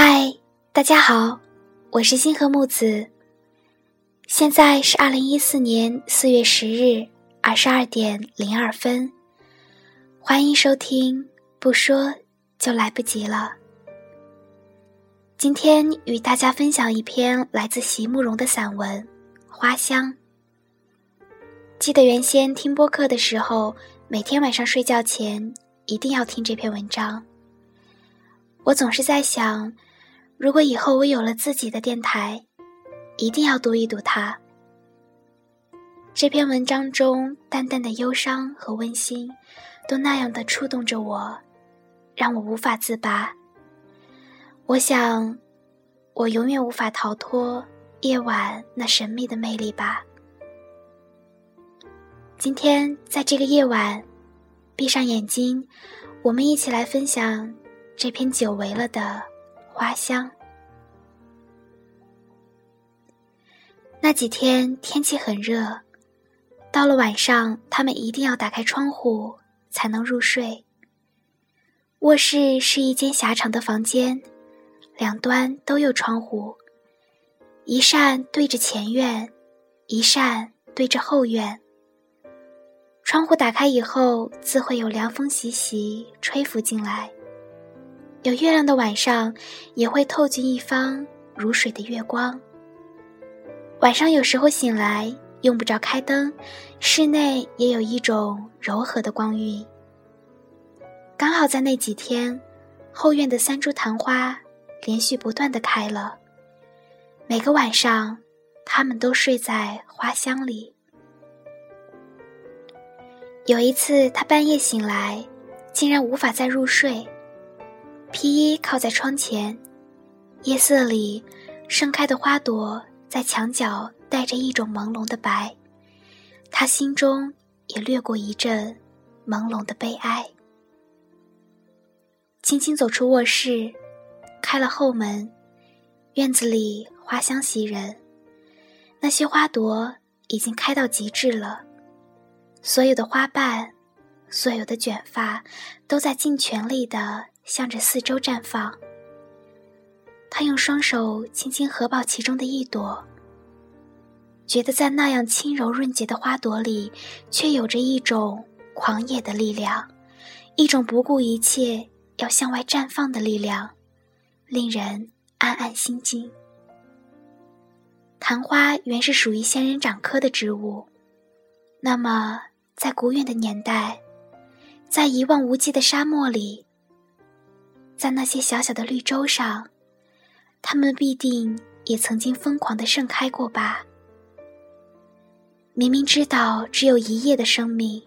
嗨，大家好，我是星河木子。现在是二零一四年四月十日二十二点零二分，欢迎收听。不说就来不及了。今天与大家分享一篇来自席慕容的散文《花香》。记得原先听播客的时候，每天晚上睡觉前一定要听这篇文章。我总是在想，如果以后我有了自己的电台，一定要读一读它。这篇文章中淡淡的忧伤和温馨，都那样的触动着我，让我无法自拔。我想，我永远无法逃脱夜晚那神秘的魅力吧。今天在这个夜晚，闭上眼睛，我们一起来分享。这篇久违了的花香。那几天天气很热，到了晚上，他们一定要打开窗户才能入睡。卧室是一间狭长的房间，两端都有窗户，一扇对着前院，一扇对着后院。窗户打开以后，自会有凉风习习吹拂进来。有月亮的晚上，也会透进一方如水的月光。晚上有时候醒来用不着开灯，室内也有一种柔和的光晕。刚好在那几天，后院的三株昙花连续不断的开了。每个晚上，它们都睡在花香里。有一次，他半夜醒来，竟然无法再入睡。皮衣靠在窗前，夜色里盛开的花朵在墙角带着一种朦胧的白，他心中也掠过一阵朦胧的悲哀。轻轻走出卧室，开了后门，院子里花香袭人，那些花朵已经开到极致了，所有的花瓣，所有的卷发，都在尽全力的。向着四周绽放。他用双手轻轻合抱其中的一朵，觉得在那样轻柔润洁的花朵里，却有着一种狂野的力量，一种不顾一切要向外绽放的力量，令人暗暗心惊。昙花原是属于仙人掌科的植物，那么在古远的年代，在一望无际的沙漠里。在那些小小的绿洲上，它们必定也曾经疯狂的盛开过吧。明明知道只有一夜的生命，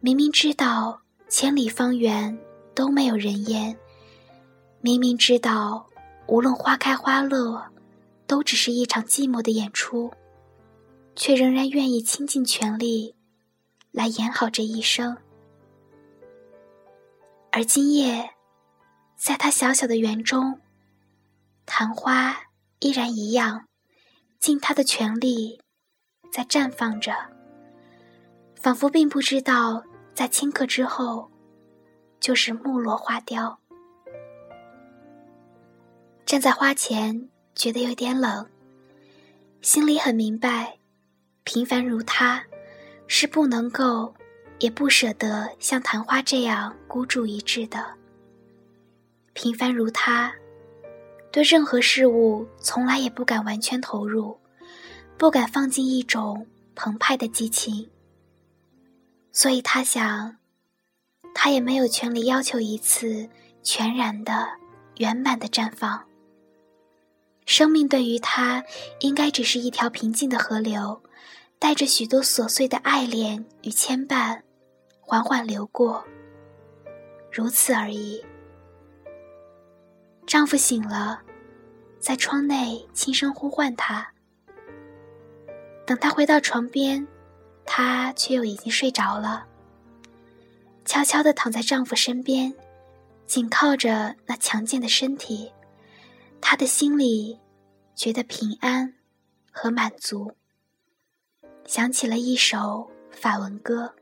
明明知道千里方圆都没有人烟，明明知道无论花开花落，都只是一场寂寞的演出，却仍然愿意倾尽全力来演好这一生。而今夜。在他小小的园中，昙花依然一样，尽它的全力在绽放着，仿佛并不知道在顷刻之后就是木落花凋。站在花前，觉得有点冷，心里很明白，平凡如他，是不能够，也不舍得像昙花这样孤注一掷的。平凡如他，对任何事物从来也不敢完全投入，不敢放进一种澎湃的激情。所以他想，他也没有权利要求一次全然的、圆满的绽放。生命对于他，应该只是一条平静的河流，带着许多琐碎的爱恋与牵绊，缓缓流过，如此而已。丈夫醒了，在窗内轻声呼唤她。等她回到床边，她却又已经睡着了。悄悄地躺在丈夫身边，紧靠着那强健的身体，她的心里觉得平安和满足。想起了一首法文歌：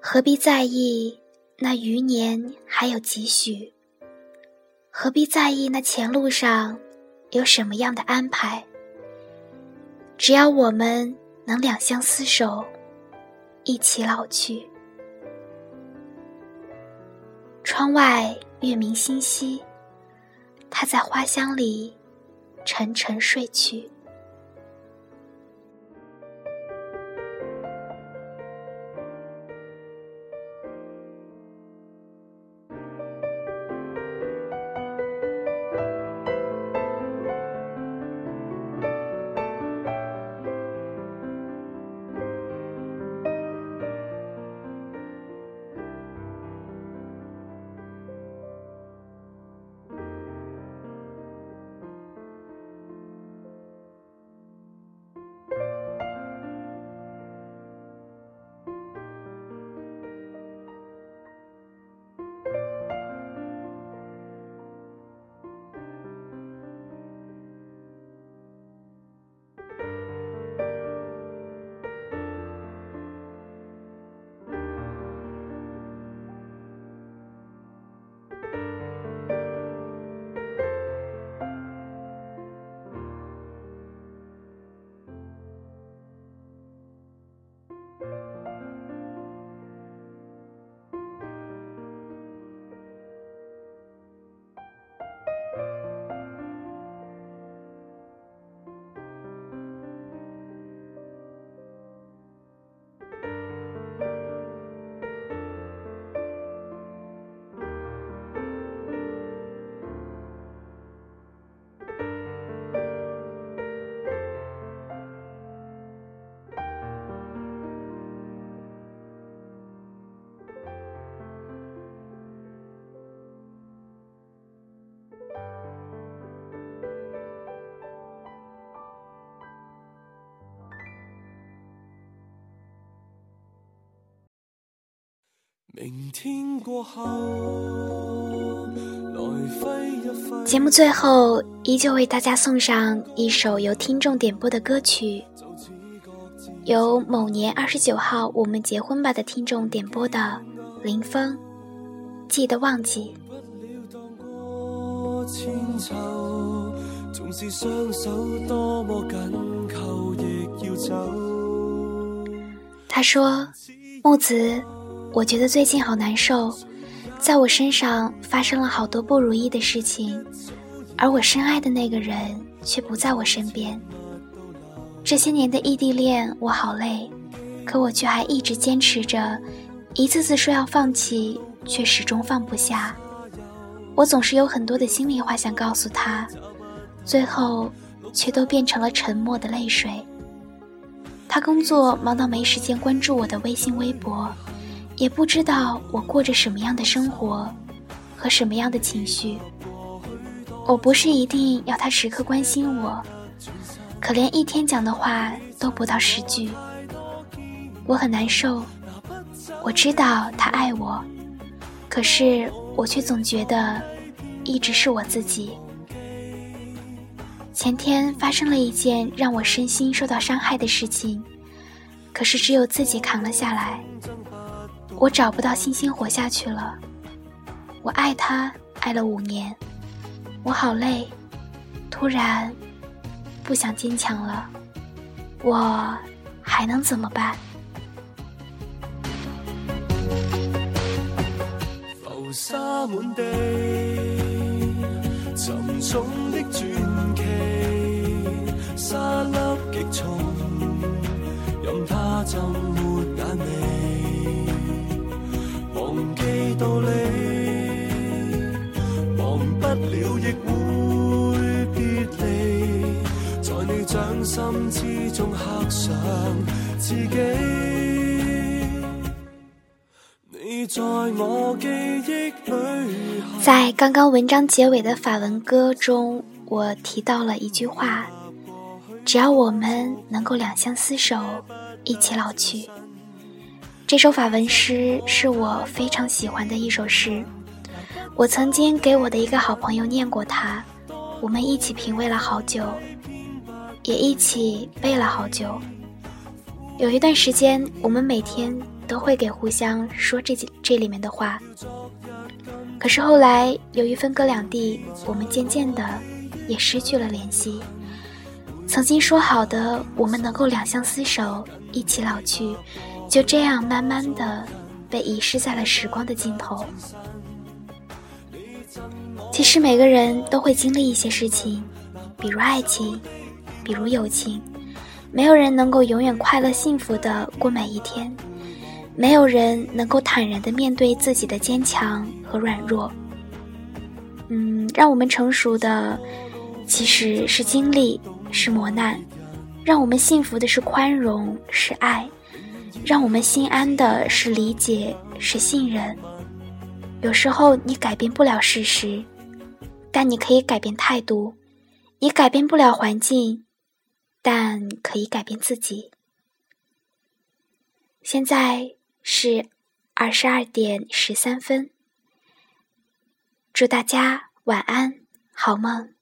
何必在意？那余年还有几许，何必在意那前路上有什么样的安排？只要我们能两相厮守，一起老去。窗外月明星稀，他在花香里沉沉睡去。节目最后，依旧为大家送上一首由听众点播的歌曲，由某年二十九号我们结婚吧的听众点播的林峰，记得忘记。他说：“木子。”我觉得最近好难受，在我身上发生了好多不如意的事情，而我深爱的那个人却不在我身边。这些年的异地恋，我好累，可我却还一直坚持着，一次次说要放弃，却始终放不下。我总是有很多的心里话想告诉他，最后却都变成了沉默的泪水。他工作忙到没时间关注我的微信、微博。也不知道我过着什么样的生活，和什么样的情绪。我不是一定要他时刻关心我，可连一天讲的话都不到十句。我很难受。我知道他爱我，可是我却总觉得，一直是我自己。前天发生了一件让我身心受到伤害的事情，可是只有自己扛了下来。我找不到信心活下去了。我爱他，爱了五年，我好累，突然不想坚强了。我还能怎么办？浮沙满地，沉重的传奇，沙粒极重，任它浸你掌心之中刻上自己。你在我记忆里。在刚刚文章结尾的法文歌中，我提到了一句话：只要我们能够两相厮守，一起老去。这首法文诗是我非常喜欢的一首诗，我曾经给我的一个好朋友念过它，我们一起品味了好久，也一起背了好久。有一段时间，我们每天都会给互相说这几这里面的话。可是后来由于分隔两地，我们渐渐的也失去了联系。曾经说好的，我们能够两相厮守，一起老去，就这样慢慢的被遗失在了时光的尽头。其实每个人都会经历一些事情，比如爱情，比如友情，没有人能够永远快乐幸福的过每一天，没有人能够坦然的面对自己的坚强和软弱。嗯，让我们成熟的其实是经历。是磨难，让我们幸福的是宽容，是爱；让我们心安的是理解，是信任。有时候你改变不了事实，但你可以改变态度；你改变不了环境，但可以改变自己。现在是二十二点十三分，祝大家晚安，好梦。